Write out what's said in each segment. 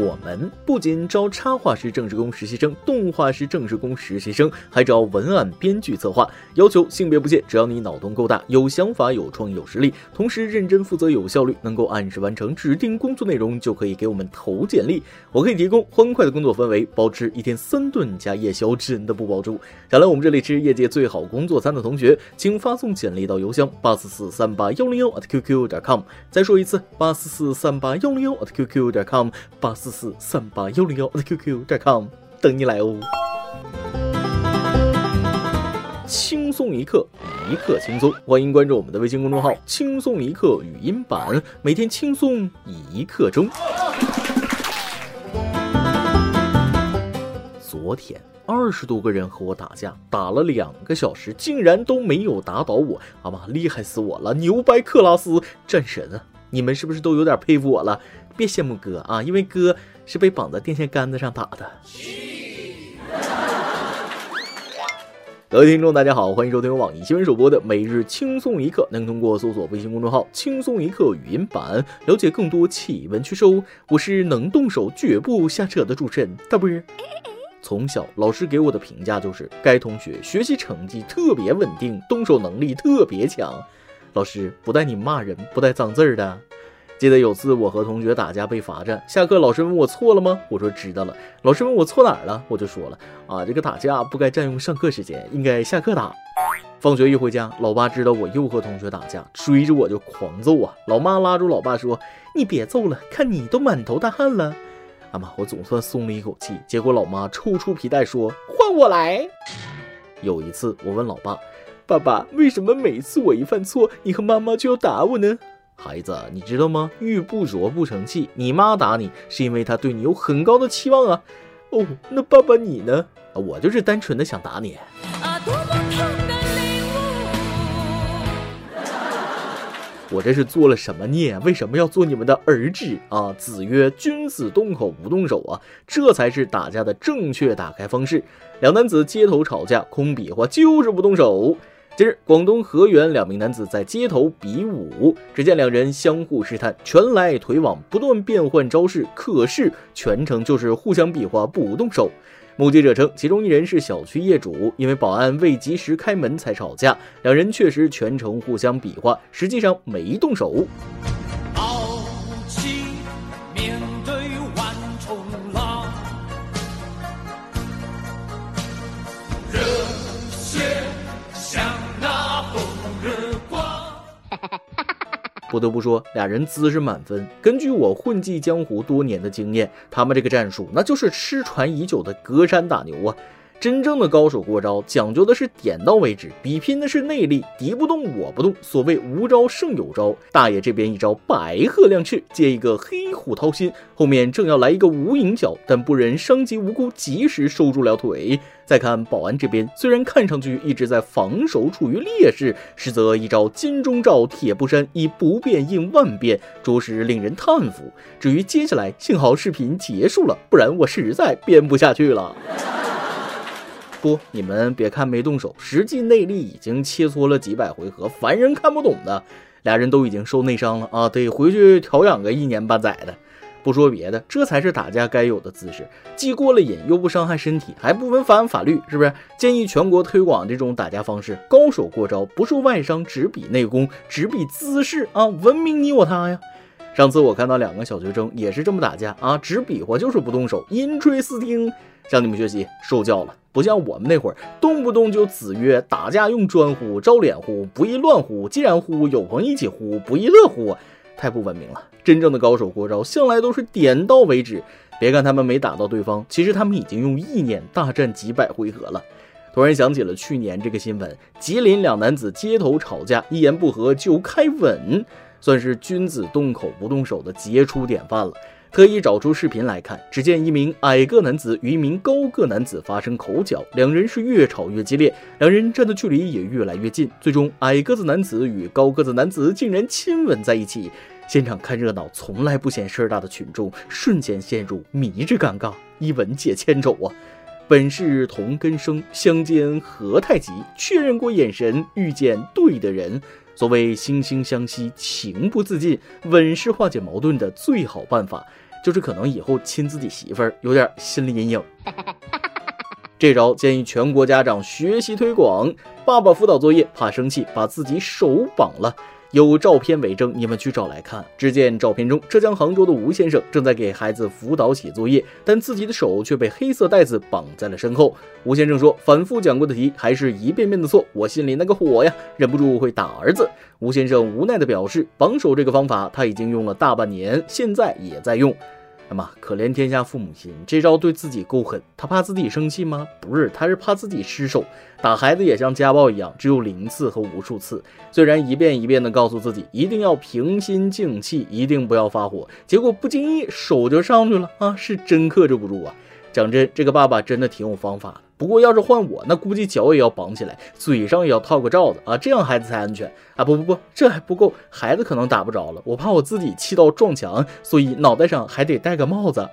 我们不仅招插画师正式工实习生、动画师正式工实习生，还招文案、编剧、策划，要求性别不限，只要你脑洞够大、有想法、有创意、有实力，同时认真负责、有效率，能够按时完成指定工作内容，就可以给我们投简历。我可以提供欢快的工作氛围，包吃一天三顿加夜宵，真的不包住。想来我们这里吃业界最好工作餐的同学，请发送简历到邮箱八四四三八幺零幺 at qq 点 com。再说一次，八四四三八幺零幺 at qq 点 com。八四四四三八幺零幺的 QQ 点 com 等你来哦。轻松一刻，一刻轻松，欢迎关注我们的微信公众号“轻松一刻语音版”，每天轻松一刻钟。昨天二十多个人和我打架，打了两个小时，竟然都没有打倒我，好吧，厉害死我了，牛掰克拉斯战神啊！你们是不是都有点佩服我了？别羡慕哥啊，因为哥是被绑在电线杆子上打的。各位听众，大家好，欢迎收听网易新闻首播的每日轻松一刻。能通过搜索微信公众号“轻松一刻”语音版了解更多奇闻趣事哦。我是能动手绝不瞎扯的主持人大波。从小老师给我的评价就是，该同学学习成绩特别稳定，动手能力特别强。老师不带你骂人，不带脏字儿的。记得有次我和同学打架被罚站，下课老师问我错了吗？我说知道了。老师问我错哪儿了？我就说了啊，这个打架不该占用上课时间，应该下课打。放学一回家，老爸知道我又和同学打架，追着我就狂揍啊。老妈拉住老爸说：“你别揍了，看你都满头大汗了。”阿妈，我总算松了一口气。结果老妈抽出皮带说：“换我来。”有一次我问老爸：“爸爸，为什么每次我一犯错，你和妈妈就要打我呢？”孩子，你知道吗？玉不琢不成器。你妈打你是因为她对你有很高的期望啊。哦，那爸爸你呢？我就是单纯的想打你。我这是做了什么孽？为什么要做你们的儿子啊？子曰：君子动口不动手啊，这才是打架的正确打开方式。两男子街头吵架，空比划就是不动手。近日，广东河源两名男子在街头比武，只见两人相互试探，拳来腿往，不断变换招式，可是全程就是互相比划不动手。目击者称，其中一人是小区业主，因为保安未及时开门才吵架，两人确实全程互相比划，实际上没动手。不得不说，俩人姿势满分。根据我混迹江湖多年的经验，他们这个战术那就是失传已久的隔山打牛啊！真正的高手过招，讲究的是点到为止，比拼的是内力，敌不动我不动。所谓无招胜有招，大爷这边一招白鹤亮翅，接一个黑虎掏心，后面正要来一个无影脚，但不忍伤及无辜，及时收住了腿。再看保安这边，虽然看上去一直在防守，处于劣势，实则一招金钟罩铁布衫，以不变应万变，着实令人叹服。至于接下来，幸好视频结束了，不然我实在编不下去了。不，你们别看没动手，实际内力已经切磋了几百回合，凡人看不懂的。俩人都已经受内伤了啊，得回去调养个一年半载的。不说别的，这才是打架该有的姿势，既过了瘾，又不伤害身体，还不违反法律，是不是？建议全国推广这种打架方式，高手过招，不受外伤，只比内功，只比姿势啊，文明你我他呀。上次我看到两个小学生也是这么打架啊，只比划就是不动手，interesting。向你们学习，受教了。不像我们那会儿，动不动就子曰：“打架用砖呼，招脸呼，不亦乱乎？既然呼，有朋一起呼，不亦乐乎？”太不文明了。真正的高手过招，向来都是点到为止。别看他们没打到对方，其实他们已经用意念大战几百回合了。突然想起了去年这个新闻：吉林两男子街头吵架，一言不合就开吻，算是君子动口不动手的杰出典范了。特意找出视频来看，只见一名矮个男子与一名高个男子发生口角，两人是越吵越激烈，两人站的距离也越来越近，最终矮个子男子与高个子男子竟然亲吻在一起。现场看热闹从来不嫌事儿大的群众瞬间陷入迷之尴尬，一吻解千愁啊！本是同根生，相煎何太急？确认过眼神，遇见对的人。所谓惺惺相惜，情不自禁，吻是化解矛盾的最好办法。就是可能以后亲自己媳妇儿有点心理阴影。这招建议全国家长学习推广。爸爸辅导作业，怕生气，把自己手绑了。有照片为证，你们去找来看。只见照片中，浙江杭州的吴先生正在给孩子辅导写作业，但自己的手却被黑色袋子绑在了身后。吴先生说：“反复讲过的题，还是一遍遍的错，我心里那个火呀，忍不住会打儿子。”吴先生无奈地表示：“绑手这个方法，他已经用了大半年，现在也在用。”那么可怜天下父母心，这招对自己够狠。他怕自己生气吗？不是，他是怕自己失手。打孩子也像家暴一样，只有零次和无数次。虽然一遍一遍的告诉自己一定要平心静气，一定不要发火，结果不经意手就上去了啊！是真克制不住啊。讲真，这个爸爸真的挺有方法的。不过要是换我，那估计脚也要绑起来，嘴上也要套个罩子啊，这样孩子才安全啊！不不不，这还不够，孩子可能打不着了，我怕我自己气到撞墙，所以脑袋上还得戴个帽子。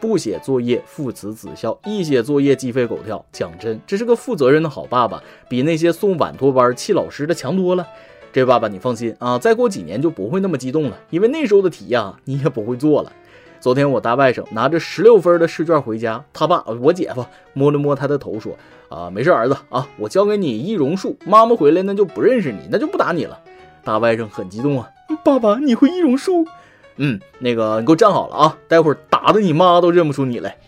不写作业，父慈子孝；一写作业，鸡飞狗跳。讲真，这是个负责任的好爸爸，比那些送晚托班气老师的强多了。这爸爸你放心啊，再过几年就不会那么激动了，因为那时候的题呀，你也不会做了。昨天我大外甥拿着十六分的试卷回家，他爸我姐夫摸了摸他的头，说：“啊，没事，儿子啊，我教给你易容术，妈妈回来那就不认识你，那就不打你了。”大外甥很激动啊，爸爸你会易容术？嗯，那个你给我站好了啊，待会儿打的你妈都认不出你来。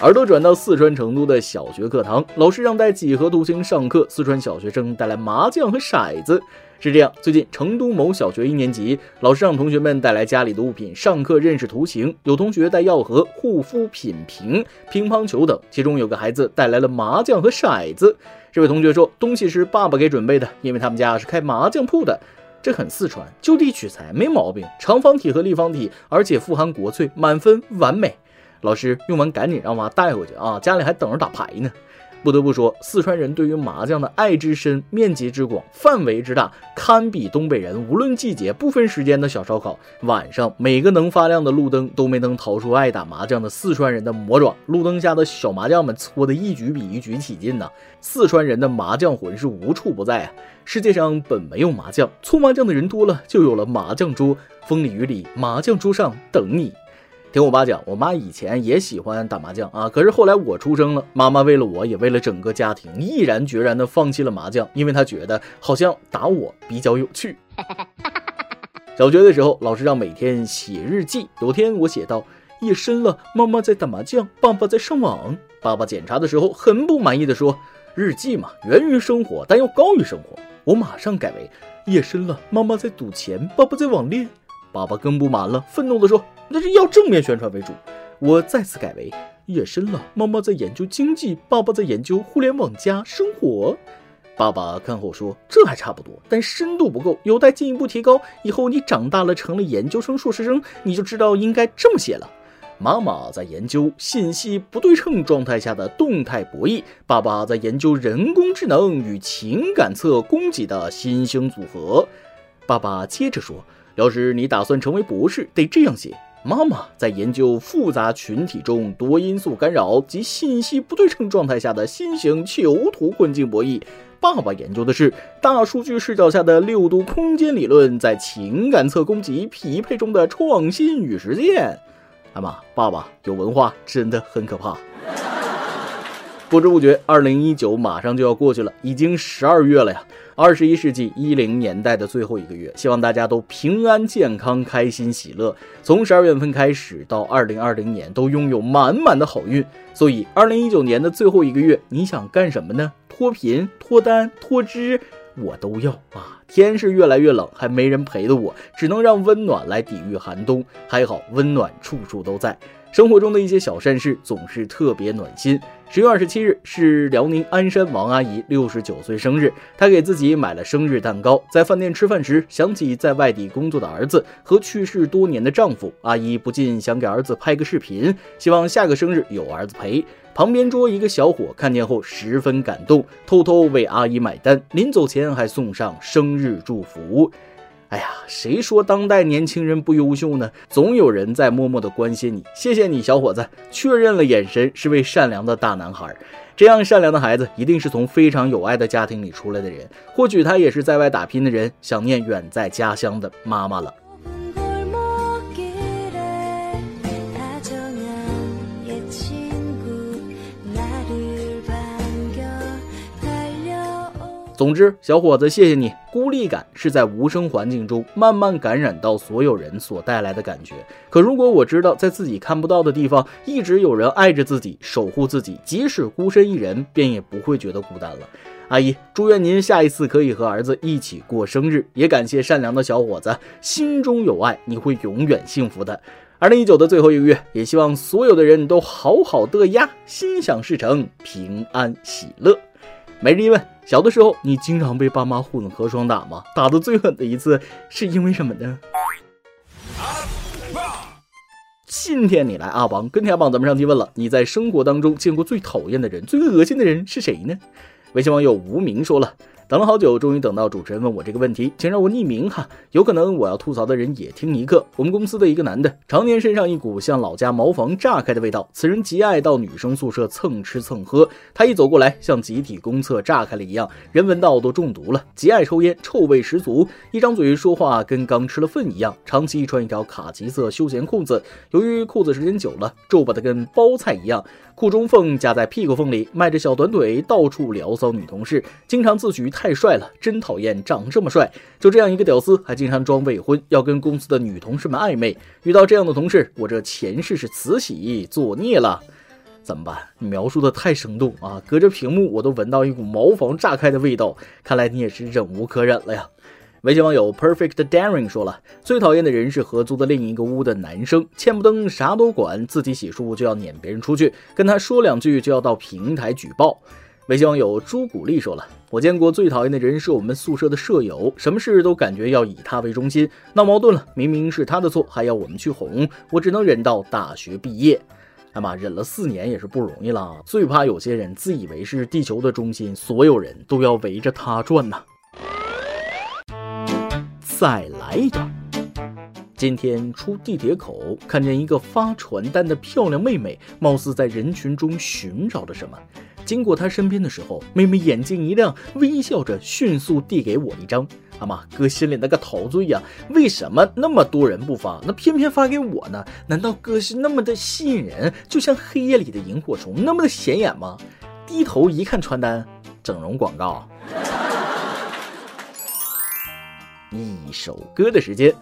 耳朵转到四川成都的小学课堂，老师让带几何图形上课。四川小学生带来麻将和骰子。是这样，最近成都某小学一年级，老师让同学们带来家里的物品上课认识图形。有同学带药盒、护肤品瓶、乒乓球等，其中有个孩子带来了麻将和骰子。这位同学说，东西是爸爸给准备的，因为他们家是开麻将铺的。这很四川，就地取材，没毛病。长方体和立方体，而且富含国粹，满分，完美。老师用完赶紧让娃带回去啊，家里还等着打牌呢。不得不说，四川人对于麻将的爱之深、面积之广、范围之大，堪比东北人无论季节不分时间的小烧烤。晚上每个能发亮的路灯都没能逃出爱打麻将的四川人的魔爪，路灯下的小麻将们搓的一局比一局起劲呐。四川人的麻将魂是无处不在啊！世界上本没有麻将，搓麻将的人多了，就有了麻将桌。风里雨里，麻将桌上等你。听我爸讲，我妈以前也喜欢打麻将啊，可是后来我出生了，妈妈为了我也为了整个家庭，毅然决然的放弃了麻将，因为她觉得好像打我比较有趣。小学的时候，老师让每天写日记。有天我写道：夜深了，妈妈在打麻将，爸爸在上网。爸爸检查的时候很不满意的说：日记嘛，源于生活，但要高于生活。我马上改为：夜深了，妈妈在赌钱，爸爸在网恋。爸爸更不满了，愤怒地说：“那是要正面宣传为主。”我再次改为：“夜深了，妈妈在研究经济，爸爸在研究互联网加生活。”爸爸看后说：“这还差不多，但深度不够，有待进一步提高。以后你长大了，成了研究生、硕士生，你就知道应该这么写了。”妈妈在研究信息不对称状态下的动态博弈，爸爸在研究人工智能与情感侧供给的新兴组合。爸爸接着说。要是你打算成为博士，得这样写：妈妈在研究复杂群体中多因素干扰及信息不对称状态下的新型囚徒困境博弈；爸爸研究的是大数据视角下的六度空间理论在情感测供给匹配中的创新与实践。哎妈，爸爸有文化真的很可怕。不知不觉，二零一九马上就要过去了，已经十二月了呀！二十一世纪一零年代的最后一个月，希望大家都平安健康、开心喜乐。从十二月份开始到二零二零年，都拥有满满的好运。所以，二零一九年的最后一个月，你想干什么呢？脱贫、脱单、脱脂，我都要啊！天是越来越冷，还没人陪的我，只能让温暖来抵御寒冬。还好，温暖处处都在。生活中的一些小善事总是特别暖心。十月二十七日是辽宁鞍山王阿姨六十九岁生日，她给自己买了生日蛋糕。在饭店吃饭时，想起在外地工作的儿子和去世多年的丈夫，阿姨不禁想给儿子拍个视频，希望下个生日有儿子陪。旁边桌一个小伙看见后十分感动，偷偷为阿姨买单，临走前还送上生日祝福。哎呀，谁说当代年轻人不优秀呢？总有人在默默的关心你。谢谢你，小伙子，确认了眼神是位善良的大男孩。这样善良的孩子，一定是从非常有爱的家庭里出来的人。或许他也是在外打拼的人，想念远在家乡的妈妈了。总之，小伙子，谢谢你。孤立感是在无声环境中慢慢感染到所有人所带来的感觉。可如果我知道，在自己看不到的地方，一直有人爱着自己，守护自己，即使孤身一人，便也不会觉得孤单了。阿姨，祝愿您下一次可以和儿子一起过生日。也感谢善良的小伙子，心中有爱，你会永远幸福的。二零一九的最后一个月，也希望所有的人都好好的呀，心想事成，平安喜乐。每日一问：小的时候，你经常被爸妈糊弄和双打吗？打的最狠的一次是因为什么呢？今天你来阿王跟天榜，咱们上期问了，你在生活当中见过最讨厌的人、最恶心的人是谁呢？微信网友无名说了。等了好久，终于等到主持人问我这个问题，请让我匿名哈。有可能我要吐槽的人也听一个。我们公司的一个男的，常年身上一股像老家茅房炸开的味道。此人极爱到女生宿舍蹭吃蹭喝，他一走过来，像集体公厕炸开了一样，人闻到都中毒了。极爱抽烟，臭味十足，一张嘴说话跟刚吃了粪一样。长期穿一条卡其色休闲裤子，由于裤子时间久了，皱巴的跟包菜一样。裤中缝夹在屁股缝里，迈着小短腿到处聊骚女同事，经常自诩太帅了，真讨厌长这么帅。就这样一个屌丝，还经常装未婚，要跟公司的女同事们暧昧。遇到这样的同事，我这前世是慈禧作孽了，怎么办？你描述的太生动啊，隔着屏幕我都闻到一股茅房炸开的味道，看来你也是忍无可忍了呀。微信网友 Perfect Daring 说了，最讨厌的人是合租的另一个屋的男生，欠不登啥都管，自己洗漱就要撵别人出去，跟他说两句就要到平台举报。微信网友朱古力说了，我见过最讨厌的人是我们宿舍的舍友，什么事都感觉要以他为中心，闹矛盾了，明明是他的错，还要我们去哄，我只能忍到大学毕业。哎妈，忍了四年也是不容易了，最怕有些人自以为是地球的中心，所有人都要围着他转呐。再来一段。今天出地铁口，看见一个发传单的漂亮妹妹，貌似在人群中寻找着什么。经过他身边的时候，妹妹眼睛一亮，微笑着迅速递给我一张。阿妈，哥心里那个陶醉呀！为什么那么多人不发，那偏偏发给我呢？难道哥是那么的吸引人，就像黑夜里的萤火虫，那么的显眼吗？低头一看传单，整容广告。一首歌的时间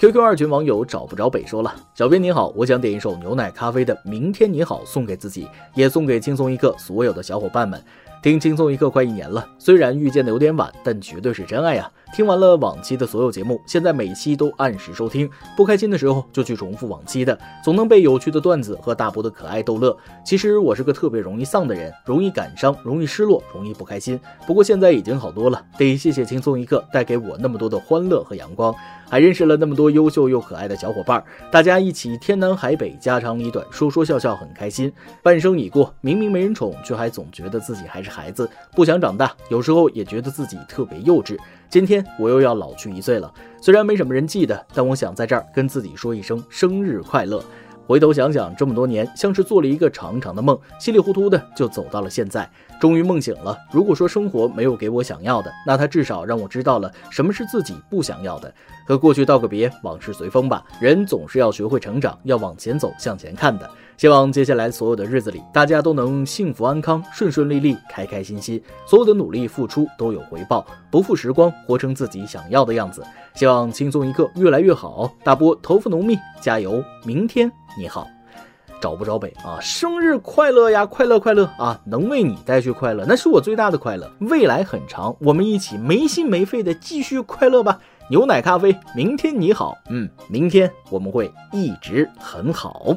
，QQ 二群网友找不着北说了：“小编你好，我想点一首牛奶咖啡的《明天你好》，送给自己，也送给轻松一刻所有的小伙伴们。听轻松一刻快一年了，虽然遇见的有点晚，但绝对是真爱呀。”听完了往期的所有节目，现在每期都按时收听。不开心的时候就去重复往期的，总能被有趣的段子和大波的可爱逗乐。其实我是个特别容易丧的人，容易感伤，容易失落，容易不开心。不过现在已经好多了，得谢谢轻松一刻带给我那么多的欢乐和阳光，还认识了那么多优秀又可爱的小伙伴，大家一起天南海北，家长里短，说说笑笑，很开心。半生已过，明明没人宠，却还总觉得自己还是孩子，不想长大，有时候也觉得自己特别幼稚。今天我又要老去一岁了，虽然没什么人记得，但我想在这儿跟自己说一声生日快乐。回头想想，这么多年像是做了一个长长的梦，稀里糊涂的就走到了现在，终于梦醒了。如果说生活没有给我想要的，那它至少让我知道了什么是自己不想要的。和过去道个别，往事随风吧。人总是要学会成长，要往前走，向前看的。希望接下来所有的日子里，大家都能幸福安康、顺顺利利、开开心心，所有的努力付出都有回报，不负时光，活成自己想要的样子。希望轻松一刻越来越好，大波头发浓密，加油！明天你好，找不着北啊，生日快乐呀，快乐快乐啊！能为你带去快乐，那是我最大的快乐。未来很长，我们一起没心没肺的继续快乐。吧。牛奶咖啡，明天你好，嗯，明天我们会一直很好。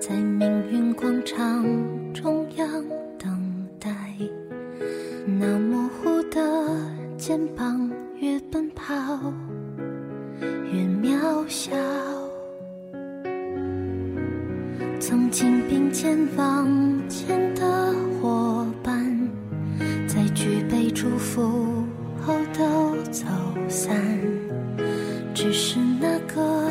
在命运广场。中央等待。那模糊的肩膀，越奔跑越渺小。曾经并肩往前的伙伴，在举杯祝福后都走散。只是那个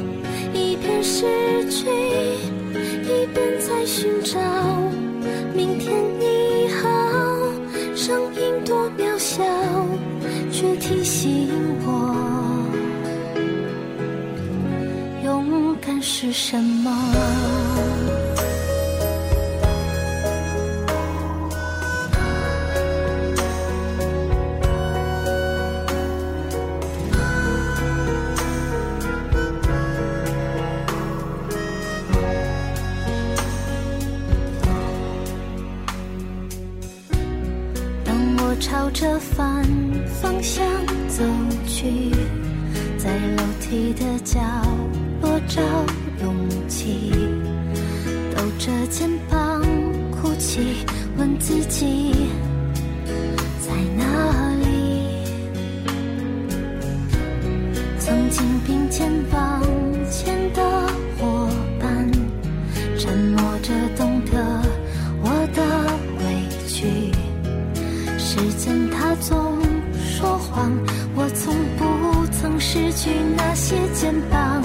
失去，一边在寻找。明天你好，声音多渺小，却提醒我，勇敢是什么。反方向走去，在楼梯的角落找勇气，抖着肩膀哭泣，问自己在哪里。曾经并肩往总说谎，我从不曾失去那些肩膀。